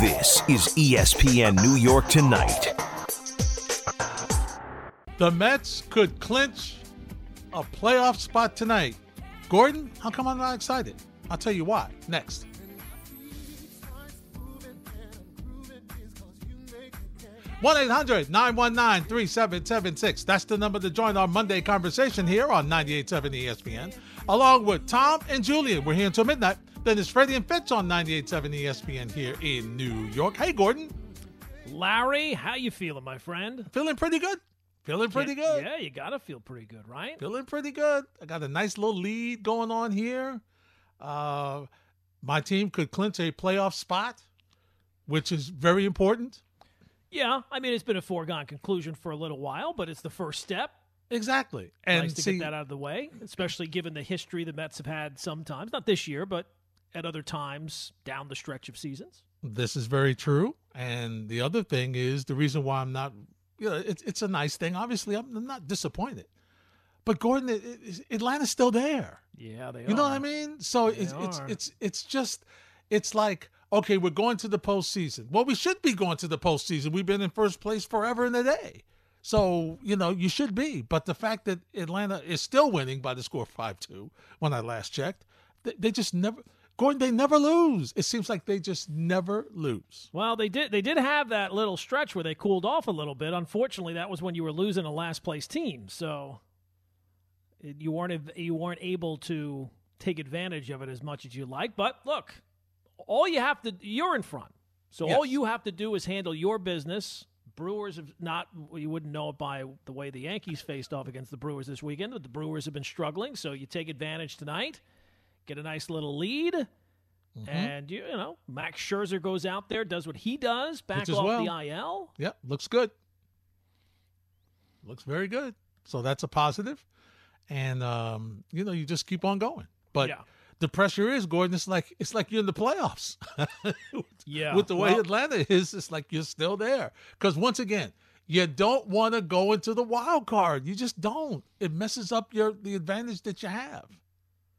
This is ESPN New York Tonight. The Mets could clinch a playoff spot tonight. Gordon, how come I'm not excited? I'll tell you why next. One 3776 That's the number to join our Monday conversation here on 98.7 ESPN. Along with Tom and Julian. We're here until midnight. Then it's Freddie and Fitz on 98.7 ESPN here in New York. Hey, Gordon. Larry, how you feeling, my friend? Feeling pretty good. Feeling pretty yeah, good. Yeah, you gotta feel pretty good, right? Feeling pretty good. I got a nice little lead going on here. Uh, my team could clinch a playoff spot, which is very important. Yeah, I mean it's been a foregone conclusion for a little while, but it's the first step. Exactly. And nice to see, get that out of the way, especially given the history the Mets have had sometimes, not this year, but at other times down the stretch of seasons. this is very true. And the other thing is the reason why I'm not, you know, it's it's a nice thing. Obviously, I'm, I'm not disappointed. But Gordon, it, it, Atlanta's still there. Yeah, they are. You know what I mean? So They it's it's it's it's just it's like okay, we're going to the postseason. Well, we should be going to the postseason. We've been in first place forever and a day. So you know you should be. But the fact that Atlanta is still winning by the score five two when I last checked, they, they just never. Gordon, they never lose. It seems like they just never lose. Well, they did. They did have that little stretch where they cooled off a little bit. Unfortunately, that was when you were losing a last place team, so it- you weren't you weren't able to take advantage of it as much as you like. But look, all you have to you're in front, so all you have to do is handle your business. Brewers have not. You wouldn't know it by the way the Yankees faced off against the Brewers this weekend. But the Brewers have been struggling, so you take advantage tonight, get a nice little lead. Mm-hmm. And you, you know, Max Scherzer goes out there, does what he does, back off well. the IL. Yep, looks good. Looks very good. So that's a positive. And um, you know, you just keep on going. But Yeah. the pressure is, Gordon, it's like it's like you're in the playoffs. Yeah, With the way well- Atlanta is, it's like you're still there. Because once again, you don't want to go into the wild card. You just don't. It messes up your the advantage that you have.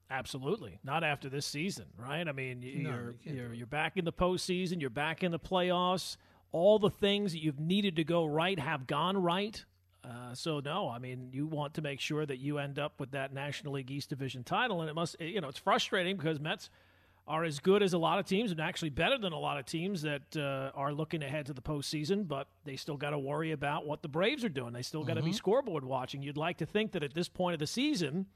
Absolutely, not after this season, right? I mean, you're you you're, you're back in the postseason, you're back in the playoffs. All the things that you've needed to go right have gone right. Uh, so no, I mean, you want to make sure that you end up with that National League East Division title, and it must, you know, it's frustrating because Mets are as good as a lot of teams and actually better than a lot of teams that uh, are looking ahead to the postseason, but they still got to worry about what the Braves are doing. They still got to be scoreboard watching. You'd like to think that at this point of the season,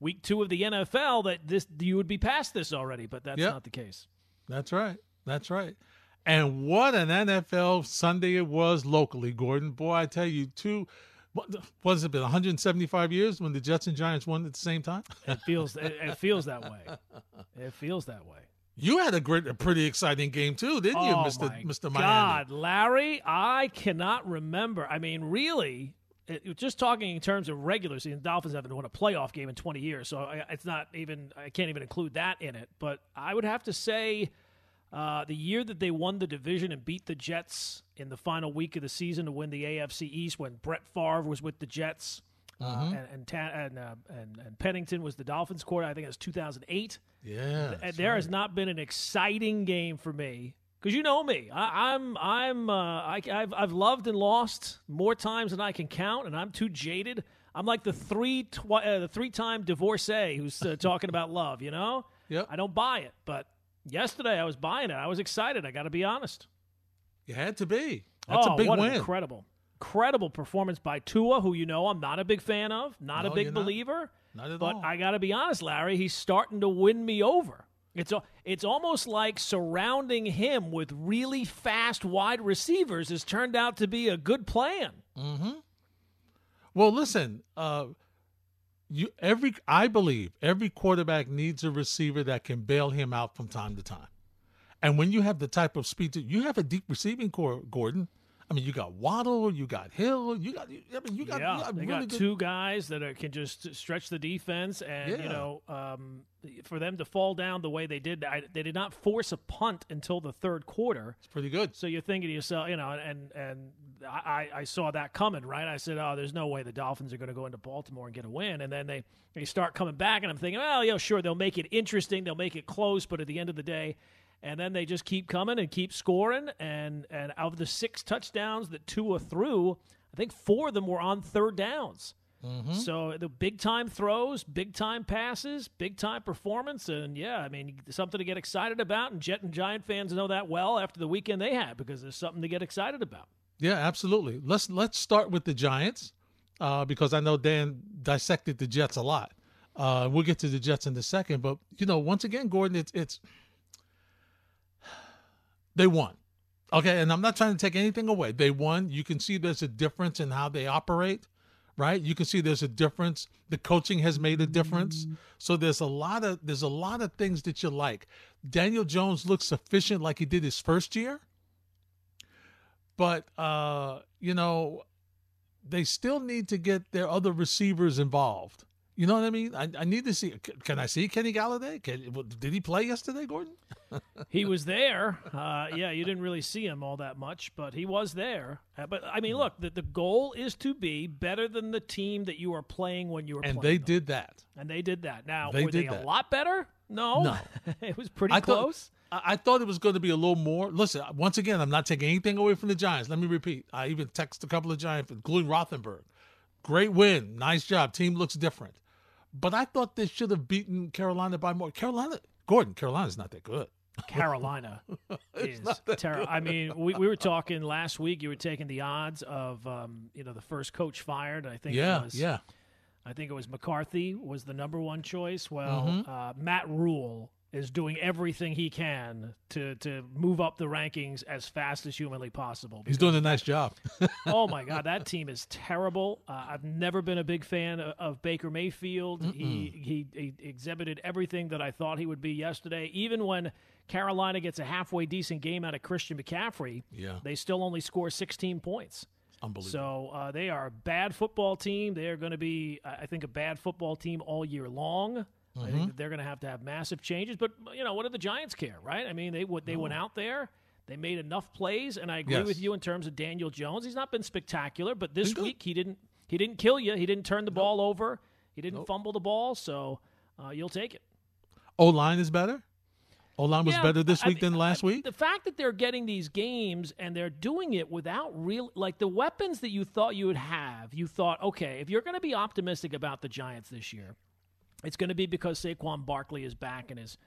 week two of the NFL, that this you would be past this already, but that's Yep. not the case. That's right. That's right. And what an NFL Sunday it was locally, Gordon. Boy, I tell you, two, what, what has it been, 175 years when the Jets and Giants won at the same time? It feels it, it feels that way. It feels that way. You had a great, a pretty exciting game too, didn't you, oh Mister Mister Miami? God, Larry, I cannot remember. I mean, really, it, just talking in terms of regular season, Dolphins haven't won a playoff game in 20 years, so I, it's not even. I can't even include that in it. But I would have to say. Uh, the year that they won the division and beat the Jets in the final week of the season to win the AFC East, when Brett Favre was with the Jets uh, and and, Ta- and, uh, and and Pennington was the Dolphins' quarter. I think it was 2008. Yeah, there has not been an exciting game for me because you know me. I, I'm I'm uh, I, I've I've loved and lost more times than I can count, and I'm too jaded. I'm like the three twi- uh, the three time divorcee who's uh, talking about love. You know, Yep. I don't buy it, but yesterday I was buying it. I was excited. I got to be honest. You had to be. That's oh, a big what win. An incredible, incredible performance by Tua, who you know I'm not a big fan of, not No, a big you're not. believer. Not at But all. I got to be honest, Larry, he's starting to win me over. It's it's almost like surrounding him with really fast wide receivers has turned out to be a good plan. Well, listen, uh, you every I believe every quarterback needs a receiver that can bail him out from time to time. And when you have the type of speed that you have a deep receiving corps, Gordon. I mean, you got Waddle, you got Hill, you got. I mean, you got. yeah, you got they really got good- two guys that are, can just stretch the defense, and you know, um, for them to fall down the way they did, I, they did not force a punt until the third quarter. It's pretty good. So you're thinking to yourself, you know, and and I, I saw that coming, right? I said, oh, there's no way the Dolphins are going to go into Baltimore and get a win, and then they they start coming back, and I'm thinking, well, yeah, sure, they'll make it interesting, they'll make it close, but at the end of the day, and then they just keep coming and keep scoring. And and of the six touchdowns that Tua threw, I think four of them were on third downs. Mm-hmm. So the big time throws, big time passes, big time performance, and yeah, I mean something to get excited about. And Jet and Giant fans know that well after the weekend they had because there's something to get excited about. Yeah, absolutely. Let's let's start with the Giants uh, because I know Dan dissected the Jets a lot. Uh, we'll get to the Jets in a second, but you know, once again, Gordon, it's it's they won. Okay, and I'm not trying to take anything away. They won. You can see there's a difference in how they operate, right? You can see there's a difference. The coaching has made a difference. So there's a lot of there's a lot of things that you like. Daniel Jones looks efficient like he did his first year. But uh, you know, they still need to get their other receivers involved. You know what I mean? I, I need to see. Can I see Kenny Golladay? Can, did he play yesterday, Gordon? he was there. Uh, yeah, you didn't really see him all that much, but he was there. Uh, but I mean, look, the, the goal is to be better than the team that you are playing when you were and they them. did that. And they did that. Now, They were did they a lot better? No. No. it was pretty I close. Thought, I I thought it was going to be a little more. Listen, once again, I'm not taking anything away from the Giants. Let me repeat. I even text a couple of Giants, including Rothenberg. Great win. Nice job. Team looks different. But I thought they should have beaten Carolina by more. Carolina, Gordon, Carolina's not that good. Carolina is terrible. I mean, we, we were talking last week. You were taking the odds of um, you know the first coach fired. I think Yeah, it was, yeah. I think it was McCarthy was the number one choice. Well, Mm-hmm. uh, Matt Rhule is doing everything he can to to move up the rankings as fast as humanly possible. He's doing a nice job. oh my God, that team is terrible. Uh, I've never been a big fan of, of Baker Mayfield. He, he he exhibited everything that I thought he would be yesterday. Even when Carolina gets a halfway decent game out of Christian McCaffrey, Yeah. they still only score 16 points. Unbelievable. So uh, they are a bad football team. They are going to be, I I think, a bad football team all year long. I Mm-hmm. think that they're going to have to have massive changes. But you know, what do the Giants care, right? I mean, they they went out there. They made enough plays, and I agree Yes. with you in terms of Daniel Jones. He's not been spectacular, but this He's good. week he didn't he didn't kill you. He didn't turn the ball over. He didn't fumble the ball. So uh, you'll take it. O line is better. O line was Yeah, better this I week mean, than last I- week. The fact that they're getting these games and they're doing it without real, like the weapons that you thought you would have, you thought, okay, if you're going to be optimistic about the Giants this year, it's going to be because Saquon Barkley is back and is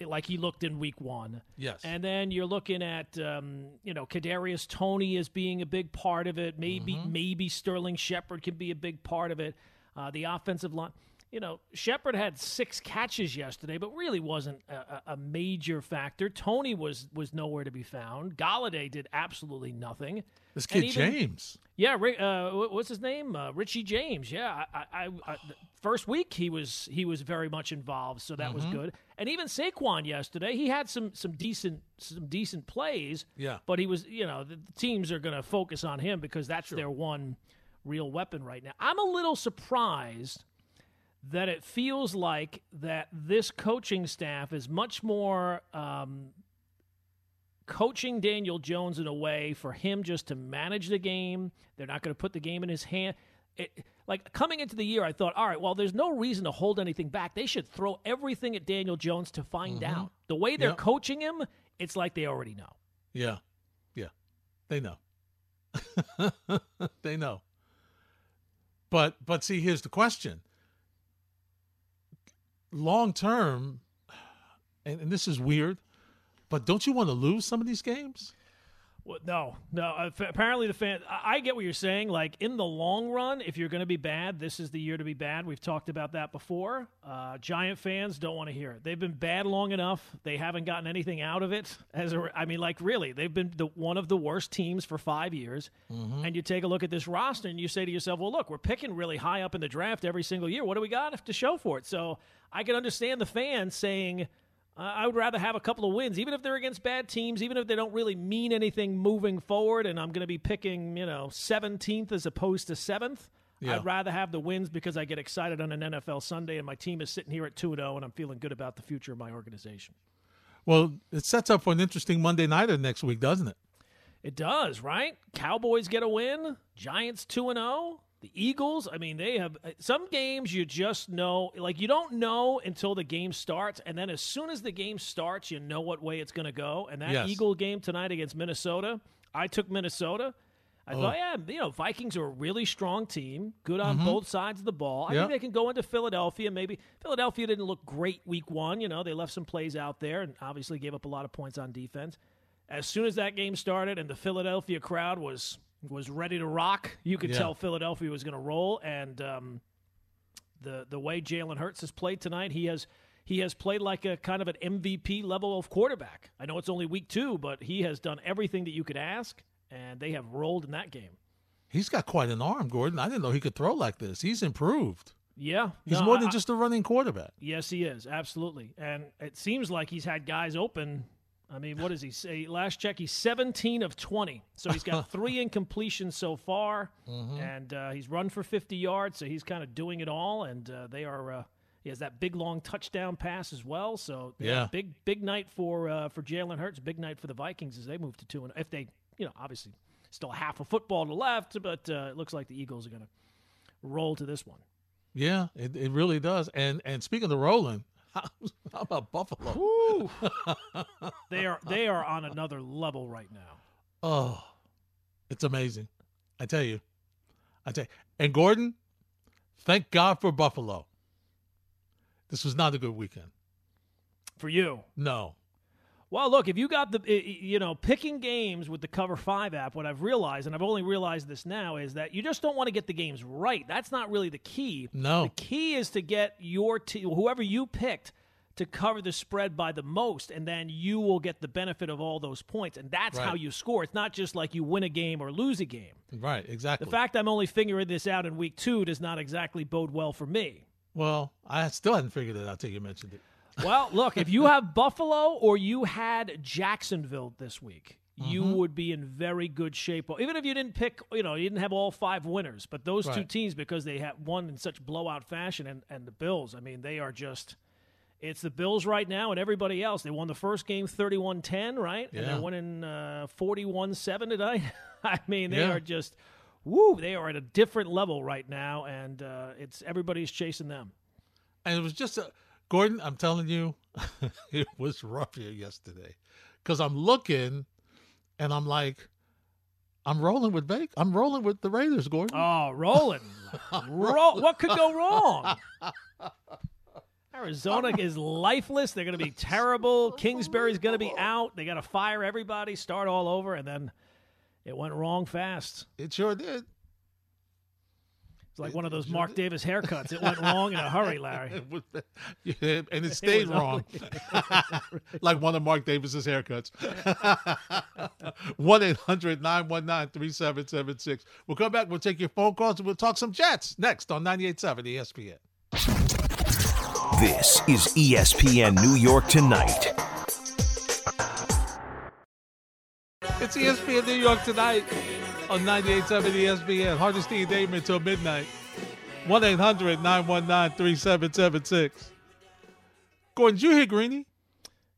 i- like he looked in Week One. Mm-hmm. Yes. and then you're looking at um, you know Kadarius Toney as being a big part of it. Maybe Mm-hmm. maybe Sterling Shepard can be a big part of it. Uh, the offensive line. You know, Shepard had six catches yesterday, but really wasn't a, a- major factor. Toney was was nowhere to be found. Golladay did absolutely nothing. this kid even- James. Yeah, uh, what's his name? Uh, Richie James. Yeah, I, I, I, first week he was he was very much involved, so that was good. And even Saquon yesterday, he had some some decent some decent plays. Yeah. but he was you know the, the teams are going to focus on him because that's their one real weapon right now. I'm a little surprised that it feels like that this coaching staff is much more um, coaching Daniel Jones in a way for him just to manage the game. They're not going to put the game in his hand. It, like coming into the year, I thought, all right, well, there's no reason to hold anything back. They should throw everything at Daniel Jones to find mm-hmm. out. The way they're Yep. coaching him, it's like they already know. Yeah, yeah, they know. they know. But but see, here's the question. Long term, and, and this is weird, but don't you want to lose some of these games? No, no. Uh, apparently, the fan. I, get what you're saying. Like in the long run, if you're going to be bad, this is the year to be bad. We've talked about that before. Uh, Giant fans don't want to hear it. They've been bad long enough. They haven't gotten anything out of it. As a, I mean, like really, they've been the, one of the worst teams for five years. And you take a look at this roster, and you say to yourself, "Well, look, we're picking really high up in the draft every single year. What do we got to show for it?" So I can understand the fans saying. I would rather have a couple of wins, even if they're against bad teams, even if they don't really mean anything moving forward. And I'm going to be picking, you know, 17th as opposed to 7th. Yeah. I'd rather have the wins because I get excited on an NFL Sunday and my team is sitting here at 2 0 and I'm feeling good about the future of my organization. Well, it sets up for an interesting Monday nighter next week, doesn't it? It does, right? Cowboys get a win, Giants 2 0. The Eagles, I mean, they have uh, some games you just know, like you don't know until the game starts, and then as soon as the game starts, you know what way it's going to go. And that Yes. Eagle game tonight against Minnesota, I took Minnesota. I thought, yeah, you know, Vikings are a really strong team, good on both sides of the ball. I Yeah. think they can go into Philadelphia. Maybe Philadelphia didn't look great week one. You know, they left some plays out there and obviously gave up a lot of points on defense. As soon as that game started and the Philadelphia crowd was was ready to rock, you could Yeah. tell Philadelphia was going to roll. And um, the the way Jalen Hurts has played tonight, he has he has played like a kind of an MVP level of quarterback. I know it's only week two, but he has done everything that you could ask, and they have rolled in that game. He's got quite an arm, Gordon. I didn't know he could throw like this. He's improved. Yeah, He's no, more I- than just a running quarterback. Yes, he is absolutely, and it seems like he's had guys open. I mean, what does he say? Last check, he's 17 of 20, so he's got three incompletions so far, Mm-hmm. and uh, he's run for 50 yards. So he's kind of doing it all, and uh, they are. Uh, he has that big long touchdown pass as well. So Yeah. big big night for uh, for Jalen Hurts. Big night for the Vikings as they move to two and if they, you know, obviously still half a football to left, but uh, it looks like the Eagles are going to roll to this one. Yeah, it, it really does. And and speaking of the rolling, how, about Buffalo? They are they are on another level right now. Oh, it's amazing. I tell you. I tell you. And Gordon, thank God for Buffalo. This was not a good weekend. For you. No. Well, look, if you got the, you know, picking games with the Cover 5 app, what I've realized, and I've only realized this now, is that you just don't want to get the games right. That's not really the key. No. The key is to get your team, whoever you picked, to cover the spread by the most, and then you will get the benefit of all those points. And that's how you score. It's not just like you win a game or lose a game. Right, exactly. The fact I'm only figuring this out in week two does not exactly bode well for me. well, I still hadn't figured it out till you mentioned it. Well, look, if you have Buffalo or you had Jacksonville this week, you would be in very good shape. Even if you didn't pick, you know, you didn't have all five winners, but those two teams because they had won in such blowout fashion, and and the Bills, I mean, they are just. It's the Bills right now and everybody else. They won the first game 31 10, right? And Yeah. they're winning 41 7 tonight. I mean, they Yeah. are just, woo, they are at a different level right now, and uh, it's everybody's chasing them. And it was just a Gordon, I'm telling you, it was rough here yesterday. Because I'm looking and I'm like, I'm rolling with Bake. I'm rolling with the Raiders, Gordon. Oh, rolling. Roll. What could go wrong? Arizona is lifeless. They're going to be terrible. Kingsbury's going to be out. They got to fire everybody, start all over, and then it went wrong fast. It sure did. It's like one of those Mark Davis haircuts. It went wrong in a hurry, Larry. It was- yeah, and it stayed was wrong. like one of Mark Davis's haircuts. 1 800 919 3776. We'll come back. We'll take your phone calls and we'll talk some Jets next on 98.7 ESPN. This is ESPN New York Tonight. It's ESPN New York tonight on 98.7 ESPN. Hardesty and Damer until midnight. 1 800 919 3776. Gordon, did you hear Greeny?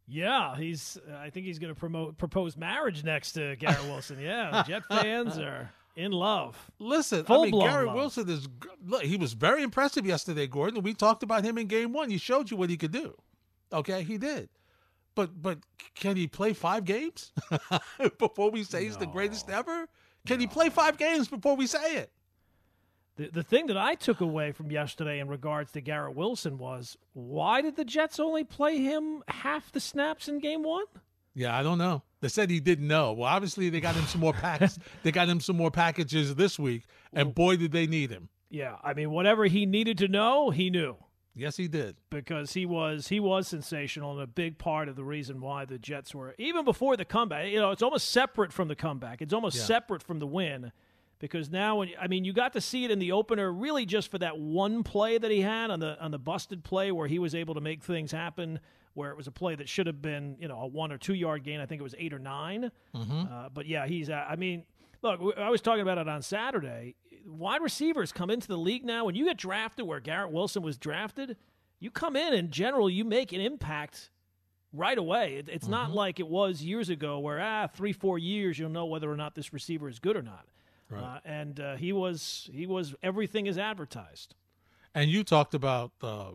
Yeah, he's. Uh, I think he's going to promote propose marriage next to Garrett Wilson. Yeah, Jet fans are in love. Listen, I mean, Garrett love. Wilson is. Look, he was very impressive yesterday, Gordon. We talked about him in game one. He showed you what he could do. Okay, he did. But but can he play five games before we say he's the greatest ever? Can he play five games before we say it? The, the thing that I took away from yesterday in regards to Garrett Wilson was why did the Jets only play him half the snaps in game one? Yeah, I don't know. They said he didn't know. Well, obviously they got him some more packs. they got him some more packages this week, and boy, did they need him. Yeah, I mean, whatever he needed to know, he knew Yes, he did. because he was he was sensational and a big part of the reason why the Jets were even before the comeback. You know, it's almost separate from the comeback. It's almost Yeah. separate from the win because now when I mean you got to see it in the opener really just for that one play that he had on the on the busted play where he was able to make things happen where it was a play that should have been you know a one or two yard gain. I think it was eight or 9 Uh, but yeah, he's. Uh, I mean, look, I was talking about it on Saturday. Wide receivers come into the league now. When you get drafted, where Garrett Wilson was drafted, you come in. In general, you make an impact right away. It, it's not like it was years ago, where ah, three, four years, you'll know whether or not this receiver is good or not. Right. Uh, and uh, he was he was everything is advertised. And you talked about uh,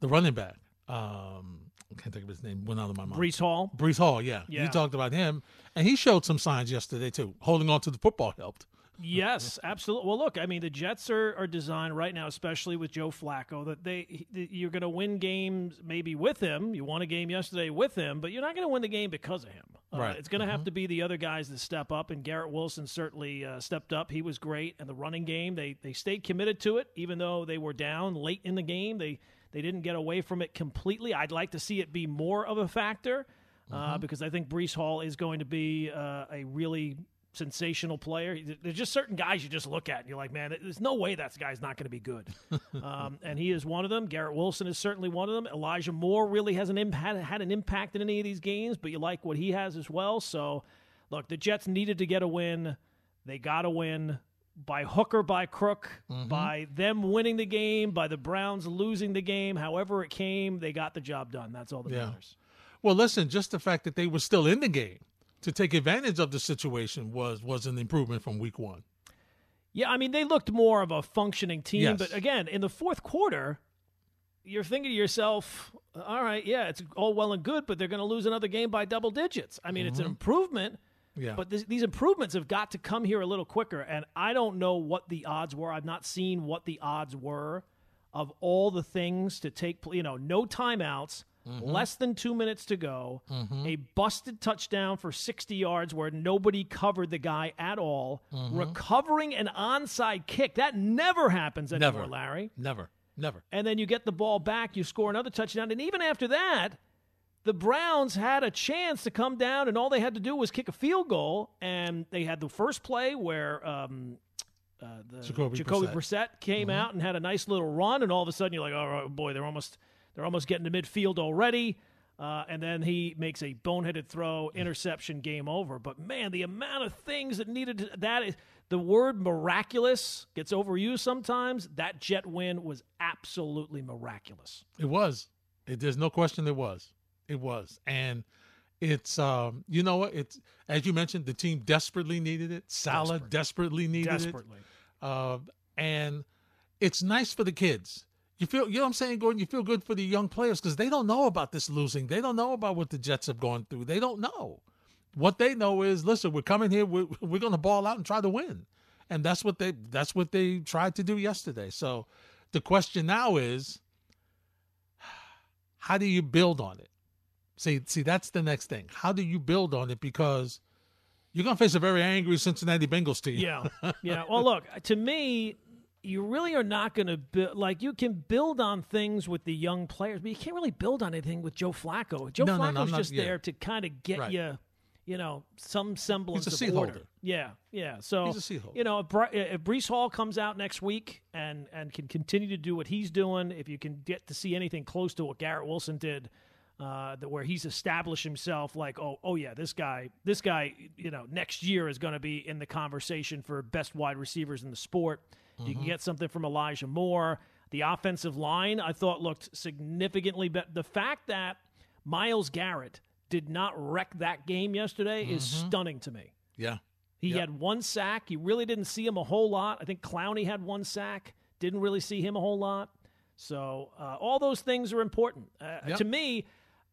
the running back. Um, I can't think of his name. Went out of my mind. Breece Hall. Breece Hall, yeah. Yeah. You talked about him, and he showed some signs yesterday too. Holding on to the football helped. Yes, absolutely. Well, look, I mean, the Jets are, are designed right now, especially with Joe Flacco, that they that you're going to win games maybe with him. You won a game yesterday with him, but you're not going to win the game because of him. Uh, Right. it's going to have to be the other guys that step up, and Garrett Wilson certainly uh, stepped up. He was great, and the running game they they stayed committed to it, even though they were down late in the game. They they didn't get away from it completely. I'd like to see it be more of a factor. Uh, because I think Breece Hall is going to be uh, a really sensational player. There's just certain guys you just look at and you're like, man, there's no way that guy's not going to be good. um, and he is one of them. Garrett Wilson is certainly one of them. Elijah Moore really hasn't imp- had, had an impact in any of these games, but you like what he has as well. So, look, the Jets needed to get a win. They got a win by hook or by crook, by them winning the game, by the Browns losing the game. However it came, they got the job done. That's all that Yeah. matters. Well, listen, just the fact that they were still in the game to take advantage of the situation was was an improvement from week one. Yeah, I mean, they looked more of a functioning team, Yes. but again, in the fourth quarter, you're thinking to yourself, all right, yeah, it's all well and good, but they're going to lose another game by double digits. I mean, it's an mm-hmm. improvement, Yeah. but this, these improvements have got to come here a little quicker. And I don't know what the odds were. I've not seen what the odds were of all the things to take, pl- you know, no timeouts. Less than two minutes to go. A busted touchdown for 60 yards where nobody covered the guy at all. Recovering an onside kick. That never happens anymore, Never. Larry Never. Never. and then you get the ball back, you score another touchdown, and even after that, the Browns had a chance to come down, and all they had to do was kick a field goal, and they had the first play where um, uh, the Jacoby Jacoby Brissett. Brissett came out and had a nice little run, and all of a sudden you're like, oh boy, they're almost they're almost getting to midfield already. Uh, and then he makes a boneheaded throw, interception, game over. But man, the amount of things that needed to, that is the word miraculous gets overused sometimes. That Jet win was absolutely miraculous. It was. It, there's no question it was. It was. And it's um you know what? It's as you mentioned, the team desperately needed it. Salah Desperate. desperately needed Desperately. it. Uh, and it's nice for the kids. You feel you know what I'm saying, Gordon? You feel good for the young players because they don't know about this losing. They don't know about what the Jets have gone through. They don't know. What they know is, listen, we're coming here. We're, we're going to ball out and try to win, and that's what they that's what they tried to do yesterday. So, the question now is, how do you build on it? See, see, that's the next thing. How do you build on it? Because you're going to face a very angry Cincinnati Bengals team. Yeah, yeah. Well, look, to me, you really are not going to build. Like you can build on things with the young players, but you can't really build on anything with Joe Flacco. Joe No, no, Flacco's no, not- just yeah. there to kind of get Right. you, you know, some semblance of order. holder. Yeah, yeah. So He's a seat holder. you know, if, if Breece Hall comes out next week and and can continue to do what he's doing, if you can get to see anything close to what Garrett Wilson did. Uh, that where he's established himself, like, oh, oh yeah, this guy, this guy, you know, next year is going to be in the conversation for best wide receivers in the sport. You Mm-hmm. can get something from Elijah Moore. The offensive line, I thought, looked significantly better. The fact that Myles Garrett did not wreck that game yesterday is stunning to me. yeah. He Yep. had one sack. You really didn't see him a whole lot. I think Clowney had one sack. Didn't really see him a whole lot. So uh, all those things are important. Uh, Yep. To me,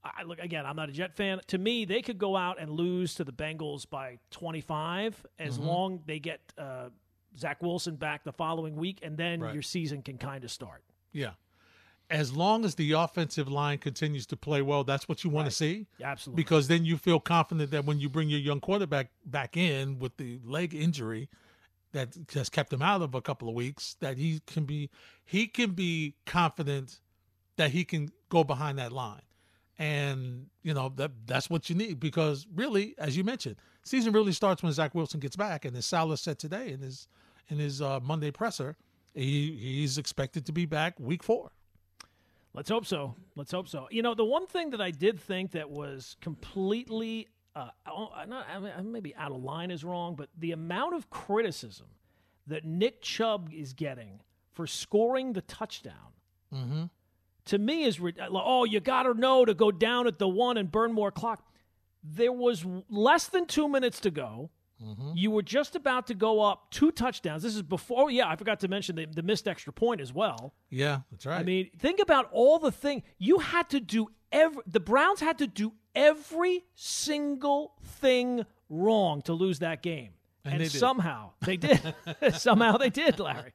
I, look again. I'm not a Jet fan. To me, they could go out and lose to the Bengals by 25 as Mm-hmm. long they get uh, Zach Wilson back the following week, and then Right. your season can kind of start. Yeah. As long as the offensive line continues to play well, that's what you want Right. to see. Absolutely. Because then you feel confident that when you bring your young quarterback back in with the leg injury that has kept him out of a couple of weeks, that he can be he can be confident that he can go behind that line. And you know that that's what you need because really, as you mentioned, season really starts when Zach Wilson gets back. And as Salah said today in his in his uh, Monday presser, he he's expected to be back week four. Let's hope so. Let's hope so. You know, the one thing that I did think that was completely, uh, oh, not, I mean, maybe out of line is wrong, but the amount of criticism that Nick Chubb is getting for scoring the touchdown Mm-hmm. to me is oh you got to know to go down at the one and burn more clock. There was less than two minutes to go. Mm-hmm. You were just about to go up two touchdowns. This is before. oh, Yeah, I forgot to mention the, the missed extra point as well. Yeah, that's right. I mean, think about all the thing you had to do. Every the Browns had to do every single thing wrong to lose that game, And and, they somehow they did. somehow they did, Larry.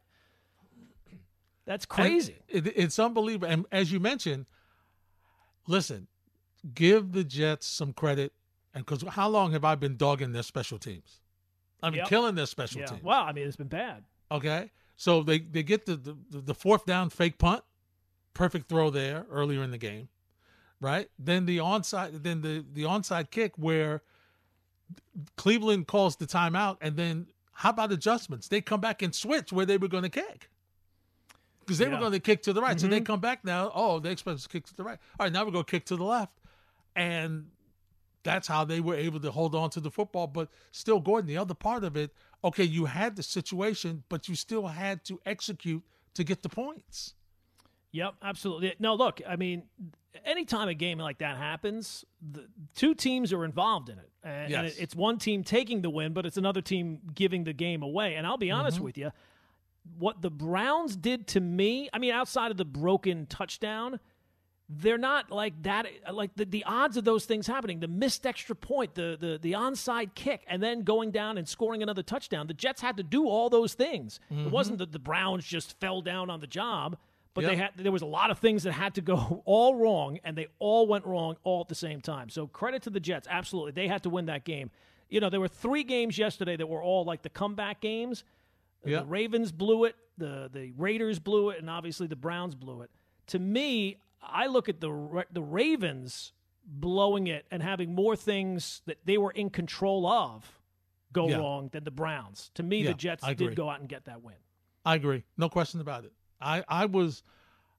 That's crazy. It, it's unbelievable. And as you mentioned, listen, give the Jets some credit. And because how long have I been dogging their special teams? I mean, Yep. killing their special yeah. teams. Well, I mean, it's been bad. Okay. So they, they get the, the, the fourth down fake punt, perfect throw there earlier in the game, right? Then the onside, then the, the onside kick where Cleveland calls the timeout, and then how about adjustments? They come back and switch where they were going to kick because they were going to kick to the right. So they mm-hmm. come back now. Oh, they expect us to kick to the right. All right, now we're going to kick to the left, and that's how they were able to hold on to the football. But still, Gordon, the other part of it, okay, you had the situation, but you still had to execute to get the points. Yep, absolutely. No, look, I mean, anytime a game like that happens, the two teams are involved in it. And, and it- it's one team taking the win, but it's another team giving the game away. And I'll be honest Mm-hmm. with you, what the Browns did to me, I mean, outside of the broken touchdown, they're not like that like the, the odds of those things happening the missed extra point the, the the onside kick and then going down and scoring another touchdown. The jets had to do all those things. It mm-hmm. wasn't that the browns just fell down on the job but they had there was a lot of things that had to go all wrong and they all went wrong all at the same time. So credit to the jets absolutely. They had to win that game. You know there were three games yesterday that were all like the comeback games. Yeah. the Ravens blew it, the the Raiders blew it, and obviously the Browns blew it. To me, I look at the the Ravens blowing it and having more things that they were in control of go Yeah. wrong than the Browns. To me, Yeah, the Jets did go out and get that win. I agree, no question about it. I I was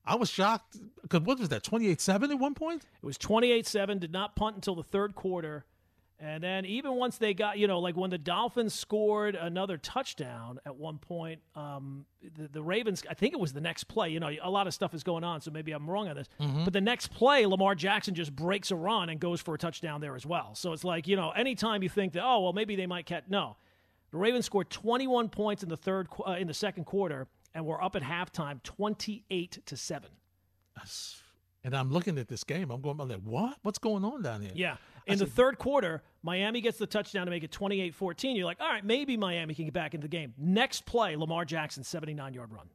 I was shocked because what was that twenty eight seven at one point? It was 28-7, did not punt until the third quarter. And then even once they got, you know, like when the Dolphins scored another touchdown at one point, um, the, the Ravens, I think it was the next play. You know, a lot of stuff is going on, so maybe I'm wrong on this. But the next play, Lamar Jackson just breaks a run and goes for a touchdown there as well. So it's like, you know, anytime you think that, oh, well, maybe they might catch, no. The Ravens scored 21 points in the third, uh, in the second quarter, and were up at halftime, 28 to seven. And I'm looking at this game. I'm going. I'm like, what? What's going on down here? Yeah. In the third quarter, Miami gets the touchdown to make it 28 14. You're like, all right, maybe Miami can get back into the game. Next play, Lamar Jackson, 79 yard run.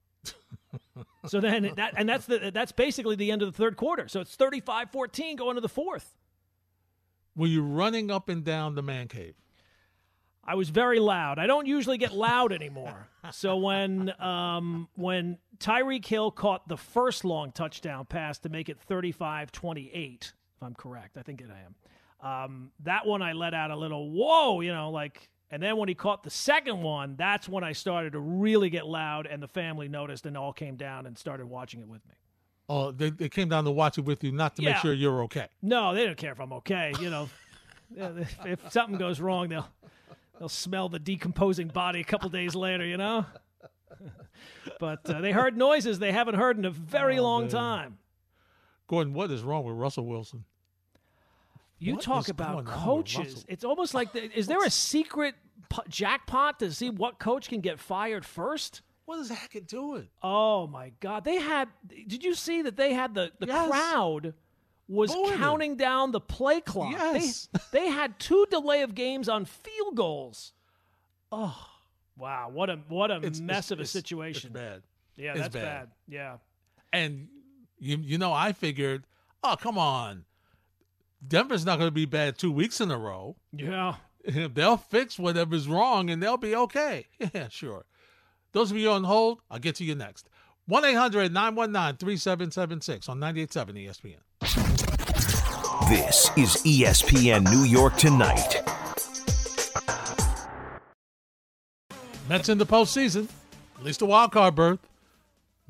so then that, and that's the, that's basically the end of the third quarter. So it's 35 14 going to the fourth. Were you running up and down the man cave? I was very loud. I don't usually get loud anymore. so when um, when Tyreek Hill caught the first long touchdown pass to make it 35-28, if I'm correct, I think that I am. Um, that one I let out a little whoa, you know, like and then when he caught the second one, that's when I started to really get loud and the family noticed and all came down and started watching it with me. Oh, they, they came down to watch it with you, not to make sure you're okay. No, they don't care if I'm okay. You know, if, if something goes wrong, they'll they'll smell the decomposing body a couple days later. You know. but uh, they heard noises they haven't heard in a very Oh, long man. time. Gordon, what is wrong with Russell Wilson? You What talk about going on with coaches. It's almost like the, is there a secret p- jackpot to see what coach can get fired first? What is Hackett doing? Oh my God! They had. Did you see that they had the the Yes. crowd was him. counting down the play clock. Yes. They, they had two delay of games on field goals. Oh wow! What a what a It's- mess it's- of a situation. It's bad. Yeah, It's that's bad. bad. Yeah. And you you know, I figured, oh come on, Denver's not going to be bad two weeks in a row. Yeah. They'll fix whatever's wrong and they'll be okay. Yeah, sure. Those of you on hold, I'll get to you next. 1 800 919 3776 on 98.7 ESPN. This is ESPN New York Tonight. Mets in the postseason, at least a wild card berth.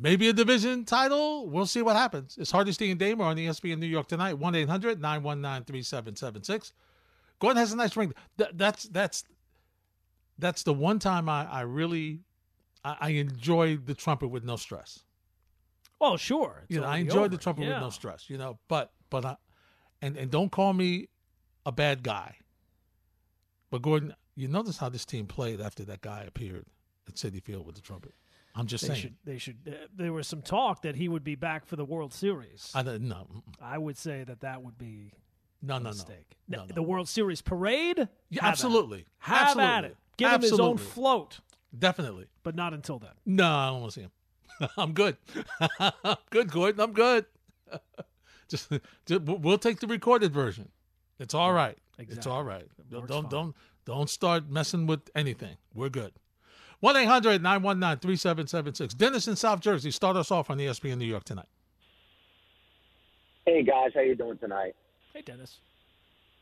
Maybe a division title. We'll see what happens. It's Hardesty and Damer on ESPN New York tonight. 1 800 919 3776. Gordon has a nice ring. Th- that's that's that's the one time I, I really I, I enjoy the trumpet with no stress. Well, sure. It's You know, I already enjoy over. the trumpet Yeah. with no stress. You know, but but I, and and don't call me a bad guy. But Gordon, You notice how this team played after that guy appeared at Citi Field with the trumpet. I'm just They saying. should. They should. Uh, there was some talk that he would be back for the World Series. I don't no, I would say that that would be no, a no, no, mistake. no, no. The World Series parade. Yeah, Have at it. absolutely, Have absolutely. at it. Give him his own Absolutely. float, Definitely. but not until then. No, I don't want to see him. I'm good. I'm good, Gordon. I'm good. just, just, we'll take the recorded version. It's all right. It's all right. Don't works don't fine. don't, don't start messing with anything. We're good. 1 800 919 3776. Dennis in South Jersey, start us off on ESPN New York tonight. Hey guys, how you doing tonight? Hey, Dennis.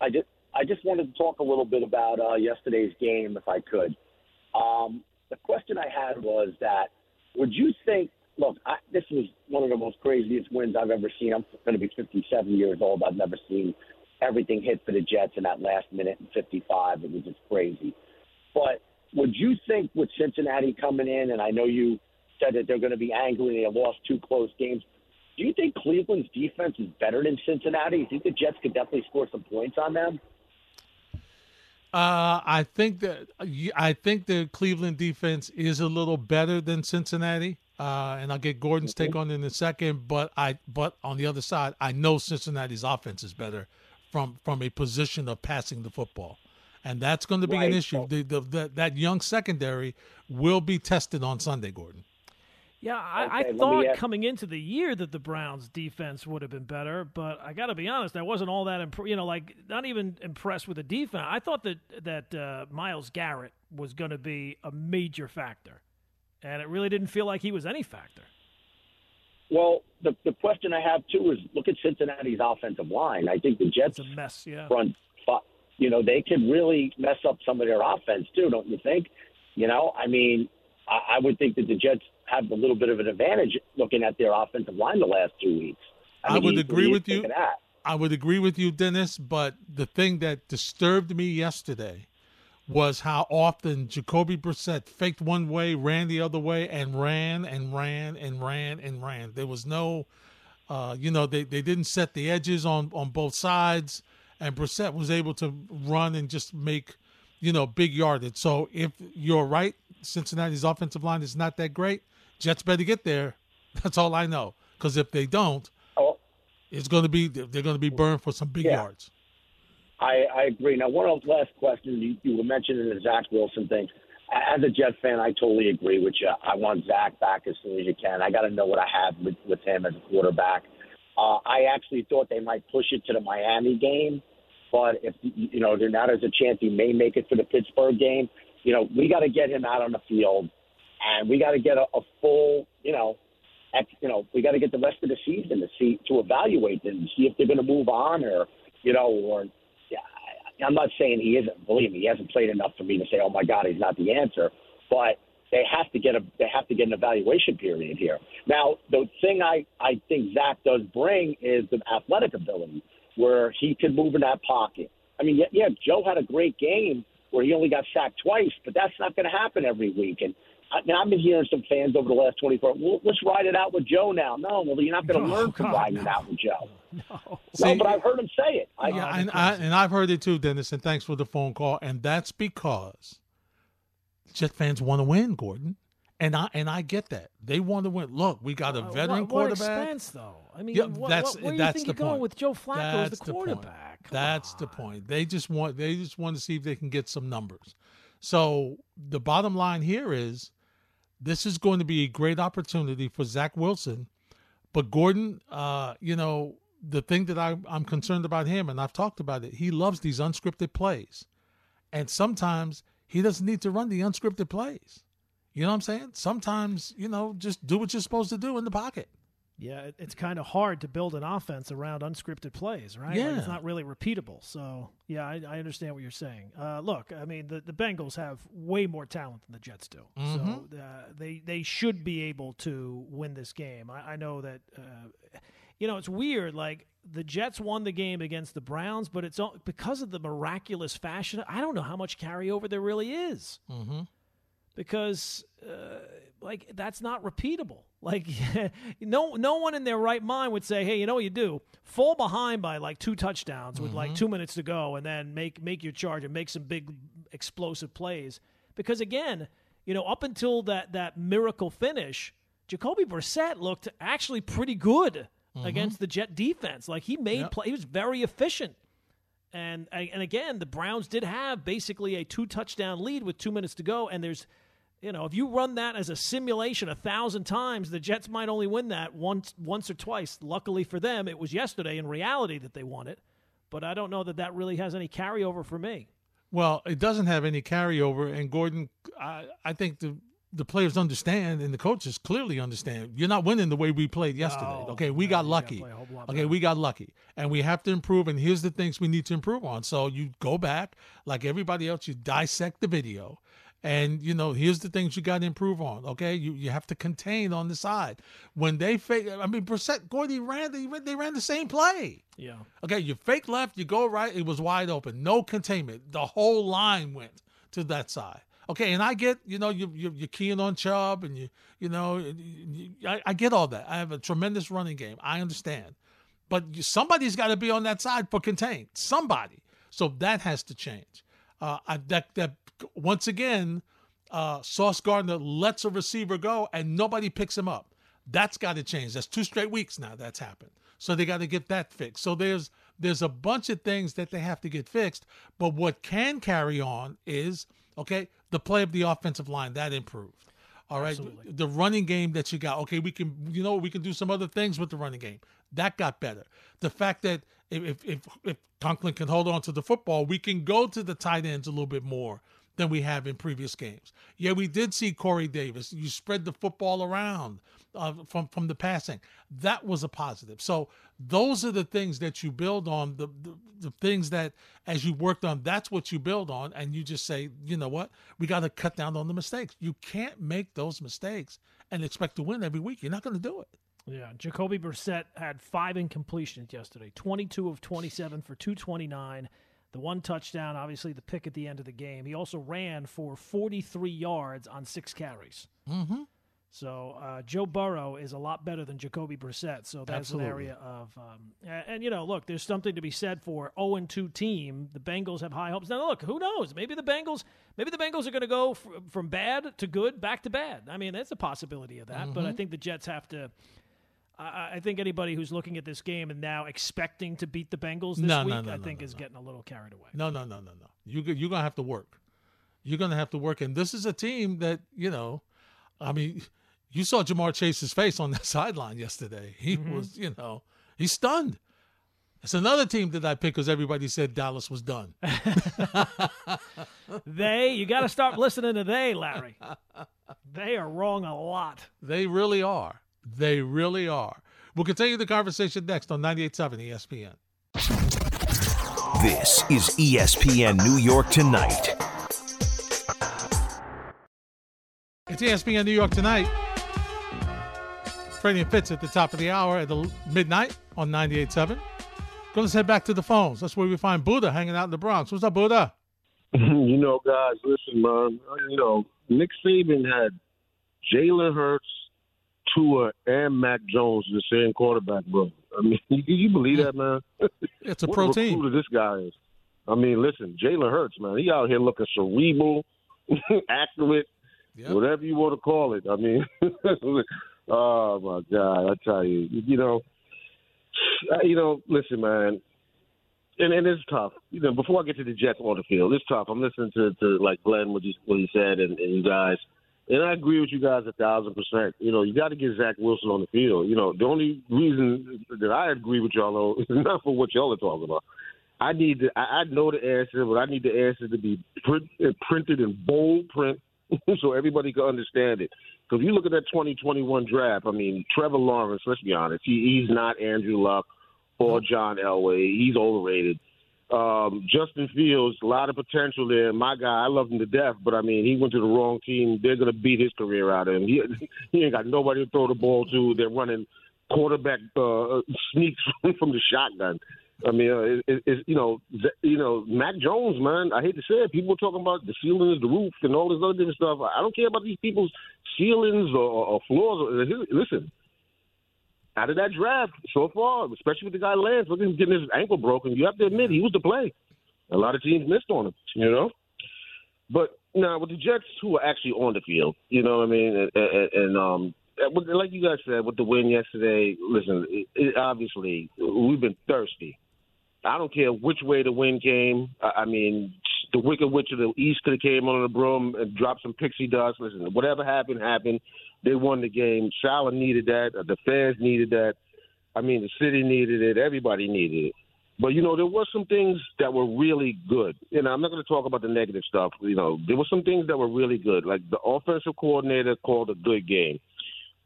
I just I just wanted to talk a little bit about uh, yesterday's game, if I could. Um, the question I had was that would you think? Look, I, this was one of the most craziest wins I've ever seen. I'm going to be 57 years old. I've never seen everything hit for the Jets in that last minute and 55. It was just crazy. But would you think with Cincinnati coming in, and I know you said that they're going to be angry and they lost two close games. Do you think Cleveland's defense is better than Cincinnati? Do you think the Jets could definitely score some points on them? Uh, I think that I think the Cleveland defense is a little better than Cincinnati, uh, and I'll get Gordon's take on it in a second. But I, but on the other side, I know Cincinnati's offense is better from from a position of passing the football, and that's going to be an issue. The, the, the, that young secondary will be tested on Sunday, Gordon. Yeah, I, Okay, I thought ask- coming into the year that the Browns' defense would have been better, but I got to be honest, I wasn't all that imp- you know, like not even impressed with the defense. I thought that that uh, Myles Garrett was going to be a major factor, and it really didn't feel like he was any factor. Well, the the question I have too is look at Cincinnati's offensive line. I think the Jets It's a mess. Yeah. front, fu- you know, they could really mess up some of their offense too, don't you think? You know, I mean, I, I would think that the Jets have a little bit of an advantage looking at their offensive line the last two weeks. I mean, would agree with you. I would agree with you, Dennis, but the thing that disturbed me yesterday was how often Jacoby Brissett faked one way, ran the other way, and ran and ran and ran and ran. There was no, uh, you know, they, they didn't set the edges on, on both sides, and Brissett was able to run and just make, you know, big yardage. So if you're right, Cincinnati's offensive line is not that great. Jets better get there. That's all I know. Because if they don't, Oh, it's going to be they're going to be burned for some big Yeah. yards. I, I agree. Now, one of last questions you, you were mentioning the Zach Wilson thing. As a Jet fan, I totally agree with you. I want Zach back as soon as you can. I got to know what I have with, with him as a quarterback. Uh, I actually thought they might push it to the Miami game, but if you know now there's a chance he may make it for the Pittsburgh game. You know, we got to get him out on the field, and we got to get a, a full, you know, ex, you know, we got to get the rest of the season to see to evaluate them, see if they're going to move on or, you know, or yeah, I- I'm not saying he isn't. Believe me, he hasn't played enough for me to say, "Oh my God, he's not the answer." But they have to get a they have to get an evaluation period here. Now, the thing I I think Zach does bring is the athletic ability, where he can move in that pocket. I mean, yeah, yeah Joe had a great game where he only got sacked twice, but that's not going to happen every week. And I mean, I've been hearing some fans over the last 24. Well, let's ride it out with Joe now. No, well, you're not going to No, learn from God, riding no. it out with Joe. No. See- no, but I've heard him say it. I, Yeah, Oh, and, I, and I've heard it too, Dennis. And thanks for the phone call. And that's because Jet fans want to win, Gordon. And I and I get that they want to win. Look, we got a Uh, veteran what, what quarterback. expense, though? I mean, Yeah, what, that's what, where do you think the you're going point. with Joe Flacco as That's the quarterback? That's the point. They just want they just want to see if they can get some numbers. So the bottom line here is this is going to be a great opportunity for Zach Wilson. But Gordon, uh, you know, the thing that I, I'm concerned about him, and I've talked about it, he loves these unscripted plays. And sometimes he doesn't need to run the unscripted plays. You know what I'm saying? Sometimes, you know, just do what you're supposed to do in the pocket. Yeah, it's kind of hard to build an offense around unscripted plays, right? Like, Yeah. it's not really repeatable. So, yeah, I, I understand what you're saying. Uh, look, I mean, the, the Bengals have way more talent than the Jets do. So uh, they, they should be able to win this game. I, I know that, uh, you know, it's weird. Like, the Jets won the game against the Browns, but it's all, because of the miraculous fashion. I don't know how much carryover there really is Mm-hmm. Because uh, like that's not repeatable. Like no no one in their right mind would say, "Hey, you know what you do? Fall behind by like two touchdowns with like 2 minutes to go and then make make your charge and make some big explosive plays. Because again, you know, up until that that miracle finish, Jacoby Brissett looked actually pretty good mm-hmm. against the Jet defense. Like he made yep. play, he was very efficient. And and again, the Browns did have basically a two touchdown lead with two minutes to go, and there's you know, if you run that as a simulation a thousand times, the Jets might only win that once, once or twice. Luckily for them, it was yesterday in reality that they won it. But I don't know that that really has any carryover for me. Well, it doesn't have any carryover, and Gordon, I, I think the the players understand and the coaches clearly understand. You're not winning the way we played yesterday. No, okay, we got lucky. Okay, we got lucky, and we have to improve. And here's the things we need to improve on. So you go back like everybody else. You dissect the video and you know, here's the things you got to improve on. Okay, you you have to contain on the side when they fake. I mean, Brissett, Gordy ran. They, they ran the same play. Yeah. Okay, you fake left, you go right. It was wide open, no containment. The whole line went to that side. Okay, and I get, you know, you, you you're keying on Chubb, and you, you know, you, I, I get all that. I have a tremendous running game. I understand, but somebody's got to be on that side for contain. Somebody. So that has to change. Uh, I, that that once again, uh, Sauce Gardner lets a receiver go and nobody picks him up. That's got to change. That's two straight weeks now that's happened. So they got to get that fixed. So there's there's a bunch of things that they have to get fixed. But what can carry on is okay the play of the offensive line that improved. All right, Absolutely. the running game that you got. Okay, we can you know we can do some other things with the running game that got better. The fact that if if if Conklin can hold on to the football, we can go to the tight ends a little bit more than we have in previous games. Yeah, we did see Corey Davis. You spread the football around uh, from from the passing. That was a positive. So those are the things that you build on. The, the, the things that as you worked on, that's what you build on, and you just say, you know what, we got to cut down on the mistakes. You can't make those mistakes and expect to win every week. You're not going to do it. Yeah, Jacoby Brissett had five incompletions yesterday, 22 of 27 for 229 the one touchdown, obviously the pick at the end of the game. He also ran for 43 yards on six carries. Mm-hmm. So uh, Joe Burrow is a lot better than Jacoby Brissett. So that's Absolutely. an area of, um, and, and, you know, look, there's something to be said for 0 and 2 team. The Bengals have high hopes. Now, look, who knows? Maybe the Bengals, maybe the Bengals are going to go f- from bad to good, back to bad. I mean, there's a possibility of that. Mm-hmm. But I mm-hmm. think the Jets have to I, I, think anybody who's looking at this game and now expecting to beat the Bengals this no, week, no, no, I think is getting a little carried away. No, no, no, no, no. You you're gonna have to work. You're gonna have to work, and this is a team that you know. I mean, you saw Ja'Marr Chase's face on the sideline yesterday. He mm-hmm. was, you know, he's stunned. It's another team that I picked because everybody said Dallas was done. they, you got to start listening to they, Larry. They are wrong a lot. They really are. They really are. We'll continue the conversation next on 98.7 ESPN. This is ESPN New York Tonight. It's ESPN New York Tonight. Freddie and Fitz at the top of the hour at the midnight on 98.7. Go let's head back to the phones. That's where we find Buddha hanging out in the Bronx. What's up, Buddha? you know, guys, listen, man. You know, Nick Saban had Jalen Hurts, Tua and Mac Jones the same quarterback, bro. I mean, you, you believe that, man? It's a what pro team. this guy is. I mean, listen, Jalen Hurts, man, he out here looking cerebral, accurate, yep. whatever you want to call it. I mean, oh my God, I tell you, you know, uh, you know, listen, man, and, and it's tough. You know, before I get to the Jets on the field, it's tough. I'm listening to, to like Glenn what he, what he said, and, and you guys and I agree with you guys a thousand percent. You know, you got to get Zach Wilson on the field. You know, the only reason that I agree with y'all though is not for what y'all are talking about. I need to. I, I know the answer, but I need the answer to be print, printed in bold print so everybody can understand it. Because if you look at that 2021 draft, I mean, Trevor Lawrence. Let's be honest, he, he's not Andrew Luck or John Elway. He's overrated. Um, Justin Fields, a lot of potential there. My guy, I love him to death, but I mean, he went to the wrong team. They're going to beat his career out of him. He, he ain't got nobody to throw the ball to. They're running quarterback uh, sneaks from the shotgun. I mean, uh, it, it, it, you know, you know, Mac Jones, man. I hate to say it. People are talking about the ceilings, the roof and all this other stuff. I don't care about these people's ceilings or, or floors. Listen, out of that draft so far, especially with the guy Lance, look at him getting his ankle broken. You have to admit he was the play. A lot of teams missed on him, you know. But now with the Jets, who are actually on the field, you know what I mean, and, and, and um, like you guys said with the win yesterday. Listen, it, it, obviously we've been thirsty. I don't care which way the win came. I, I mean, the Wicked Witch of the East could have came on the broom and dropped some pixie dust. Listen, whatever happened, happened. They won the game. Saleh needed that. The fans needed that. I mean, the city needed it. Everybody needed it. But you know, there were some things that were really good. You know, I'm not going to talk about the negative stuff. You know, there were some things that were really good. Like the offensive coordinator called a good game.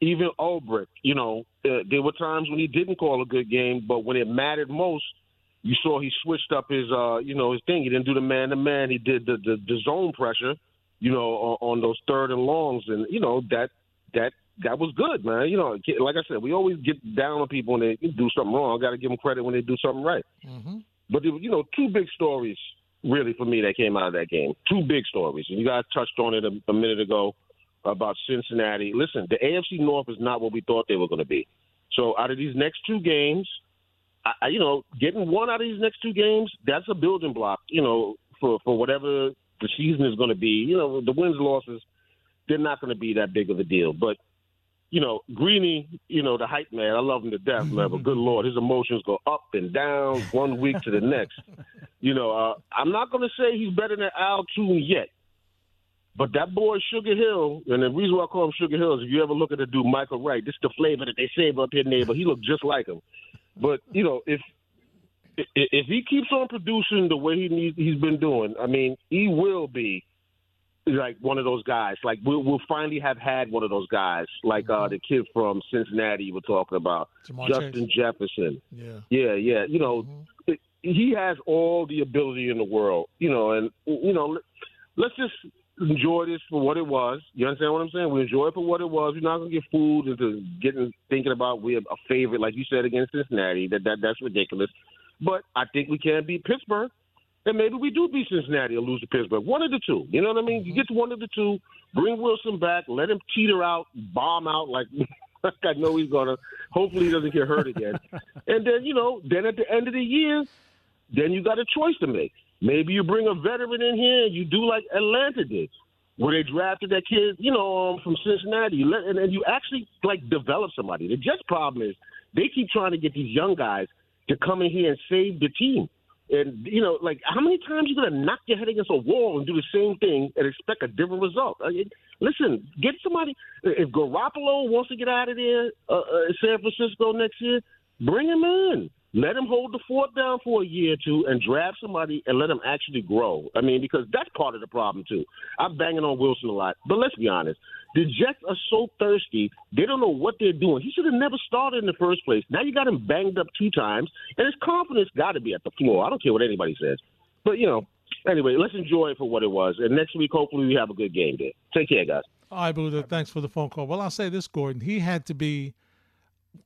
Even Ulbrich, you know, uh, there were times when he didn't call a good game, but when it mattered most, you saw he switched up his, uh, you know, his thing. He didn't do the man to man. He did the, the the zone pressure, you know, on, on those third and longs, and you know that that that was good, man. You know, like I said, we always get down on people when they do something wrong. I got to give them credit when they do something right. Mm-hmm. But you know, two big stories really for me that came out of that game. Two big stories, and you guys touched on it a, a minute ago about Cincinnati. Listen, the AFC North is not what we thought they were going to be. So out of these next two games, I, you know, getting one out of these next two games, that's a building block. You know, for for whatever the season is going to be. You know, the wins losses, they're not going to be that big of a deal, but you know, Greeny, you know, the hype man, I love him to death, man. But good lord, his emotions go up and down one week to the next. You know, uh, I'm not going to say he's better than Al Toon yet, but that boy Sugar Hill, and the reason why I call him Sugar Hill is if you ever look at the dude Michael Wright, this is the flavor that they save up here, neighbor. He looked just like him. But you know, if if he keeps on producing the way he needs, he's been doing, I mean, he will be like one of those guys. Like we'll, we'll finally have had one of those guys, like uh, the kid from Cincinnati you were talking about, Justin Chase. Jefferson. Yeah. Yeah, yeah. You know, Mhm. he has all the ability in the world. You know, and you know, let's just enjoy this for what it was. You understand what I'm saying? We enjoy it for what it was. We're not gonna get fooled into getting thinking about we're a favorite, like you said against Cincinnati. That that that's ridiculous. But I think we can beat Pittsburgh. And maybe we do beat Cincinnati or lose to Pittsburgh. One of the two. You know what I mean? You get to one of the two, bring Wilson back, let him teeter out, bomb out like like I know he's gonna. Hopefully he doesn't get hurt again. and then, you know, then at the end of the year, then you got a choice to make. Maybe you bring a veteran in here and you do like Atlanta did, where they drafted that kid, you know, um, from Cincinnati, and, you actually like develop somebody. The Jets' problem is they keep trying to get these young guys to come in here and save the team. And you know, like how many times you gonna knock your head against a wall and do the same thing and expect a different result? I mean, listen, get somebody. If Garoppolo wants to get out of there, uh, uh, San Francisco next year, bring him in. Let him hold the fort down for a year or two and draft somebody and let him actually grow. I mean, because that's part of the problem too. I'm banging on Wilson a lot, but let's be honest. The Jets are so thirsty, they don't know what they're doing. He should have never started in the first place. Now you got him banged up two times, and his confidence got to be at the floor. I don't care what anybody says. But, you know, anyway, let's enjoy it for what it was. And next week, hopefully, we have a good game there. Take care, guys. All right, Buddha. Thanks for the phone call. Well, I'll say this, Gordon. He had to be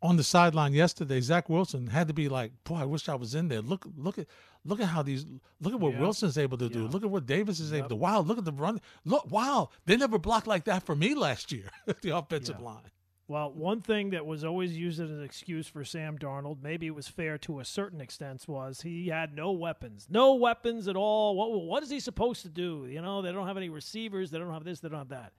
on the sideline yesterday. Zach Wilson had to be like, "Boy, I wish I was in there." Look, look at, look at how these, look at what Yeah. Wilson's able to do. Yeah. Look at what Davis is able to. Wow, look at the run. Look, wow, they never blocked like that for me last year. the offensive Yeah. line. Well, one thing that was always used as an excuse for Sam Darnold, maybe it was fair to a certain extent, was he had no weapons. No weapons at all. What, what is he supposed to do? You know, they don't have any receivers. They don't have this. They don't have that.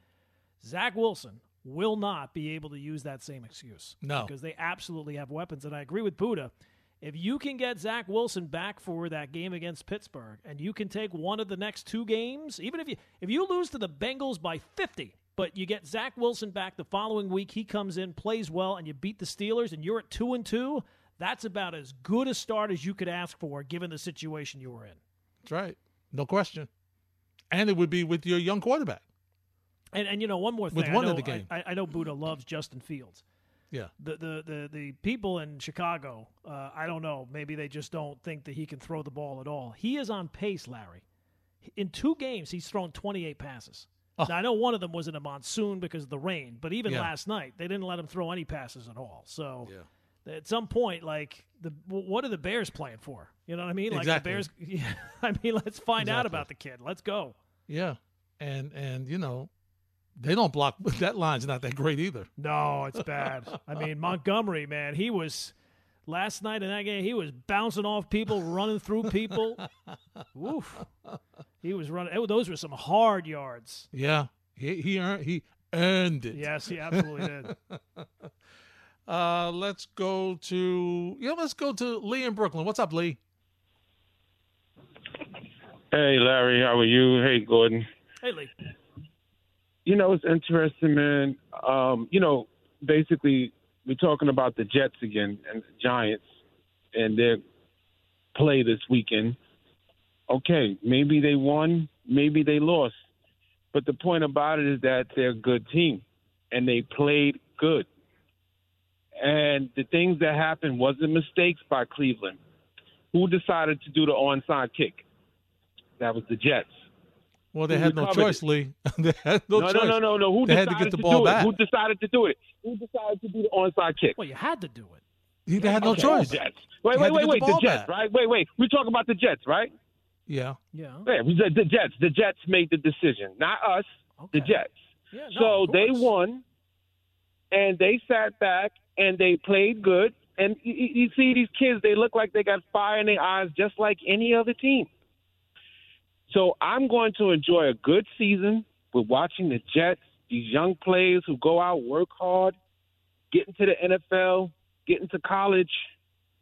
Zach Wilson will not be able to use that same excuse. No. Because they absolutely have weapons. And I agree with Buddha. If you can get Zach Wilson back for that game against Pittsburgh, and you can take one of the next two games, even if you if you lose to the Bengals by 50, but you get Zach Wilson back the following week, he comes in, plays well, and you beat the Steelers, and you're at two and two. That's about as good a start as you could ask for, given the situation you were in. That's right, no question. And it would be with your young quarterback. And and you know one more thing, With I one of know- the game. I, I know Buddha loves Justin Fields. Yeah, the the the, the people in Chicago, uh, I don't know, maybe they just don't think that he can throw the ball at all. He is on pace, Larry. In two games, he's thrown 28 passes. Oh. Now I know one of them was in a monsoon because of the rain, but even Yeah. last night they didn't let him throw any passes at all. So yeah. at some point, like the what are the Bears playing for? You know what I mean? Like Exactly. the Bears. Yeah, I mean, let's find out about the kid. Let's go. Yeah, and and you know, they don't block. That line's not that great either. No, it's bad. I mean, Montgomery, man, he was last night in that game, he was bouncing off people, running through people. Woof. He was running. oh, Those were some hard yards. Yeah, he he earned he earned it. Yes, he absolutely did. Uh, let's go to yeah. Let's go to Lee in Brooklyn. What's up, Lee? Hey, Larry, how are you? Hey, Gordon. Hey, Lee. You know, it's interesting, man. Um, you know, basically, we're talking about the Jets again and the Giants and their play this weekend. Okay, maybe they won, maybe they lost. But the point about it is that they're a good team and they played good. And the things that happened wasn't mistakes by Cleveland. Who decided to do the onside kick? That was the Jets. Well, they had no choice, it? Lee. they had no, no, choice. no, no, no, no. Who They had decided to get the do ball it? back. Who decided to do it? Who decided to do the onside kick? Well, you had to do it. He they had no Okay, choice. The Jets. Wait, wait, wait, get wait. the The, Jets, back. right? Wait, wait. We're talking about the Jets, right? Yeah, Yeah. Yeah, we said the Jets. The Jets made the decision, not us. Okay. The Jets. Yeah, no, so of they won, and they sat back and they played good. And you, you you see these kids; they look like they got fire in their eyes, just like any other team. So I'm going to enjoy a good season with watching the Jets, these young players who go out, work hard, get into the NFL, get into college,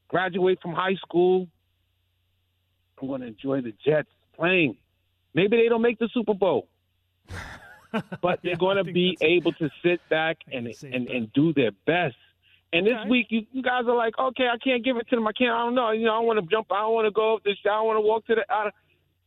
graduate from high school. I'm going to enjoy the Jets playing. Maybe they don't make the Super Bowl, but they're Yeah, going to be able to sit back and and, and do their best. And this week, you, you guys are like, okay, I can't give it to them. I can't. I don't know. You know, I want to jump. I don't want to go up this. I don't want to walk to the. Out of,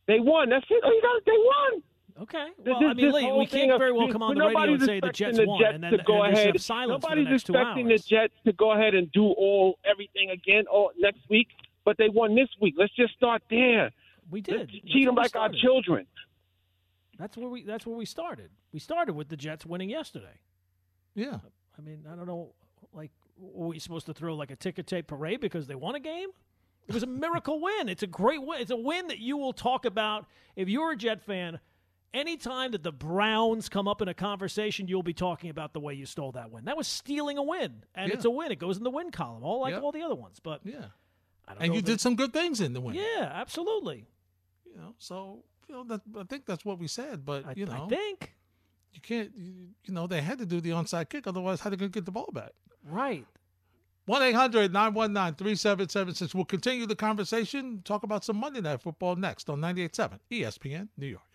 they won. That's it. Oh, you got. They won. Okay. This- Well, I mean, Lee, we can't very well come on the radio nobody's and say the Jets the won, Jets and then, to and go then ahead. have silence for the Nobody's next two expecting the Jets to go ahead and do all everything again all next week, but they won this week. Let's just start there. we Let's did. That's them where we like our children. That's where we. That's where we started. We started with the Jets winning yesterday. yeah. I mean, I don't know. Like, were we supposed to throw like a ticker tape parade because they won a game? It was a miracle win. It's a great win. It's a win that you will talk about if you're a Jet fan. Anytime that the Browns come up in a conversation, you'll be talking about the way you stole that win. That was stealing a win, and Yeah. it's a win. It goes in the win column, all like all the other ones. But Yeah. I don't And you did some good things in the win. Yeah, absolutely. You know, so you know that I think that's what we said. But I, you know, I think you can't. You, you know, they had to do the onside kick, otherwise, how they going to get the ball back? right. 1 800 919 3776. We'll continue the conversation, talk about some Monday Night Football next on 98.7 ESPN New York.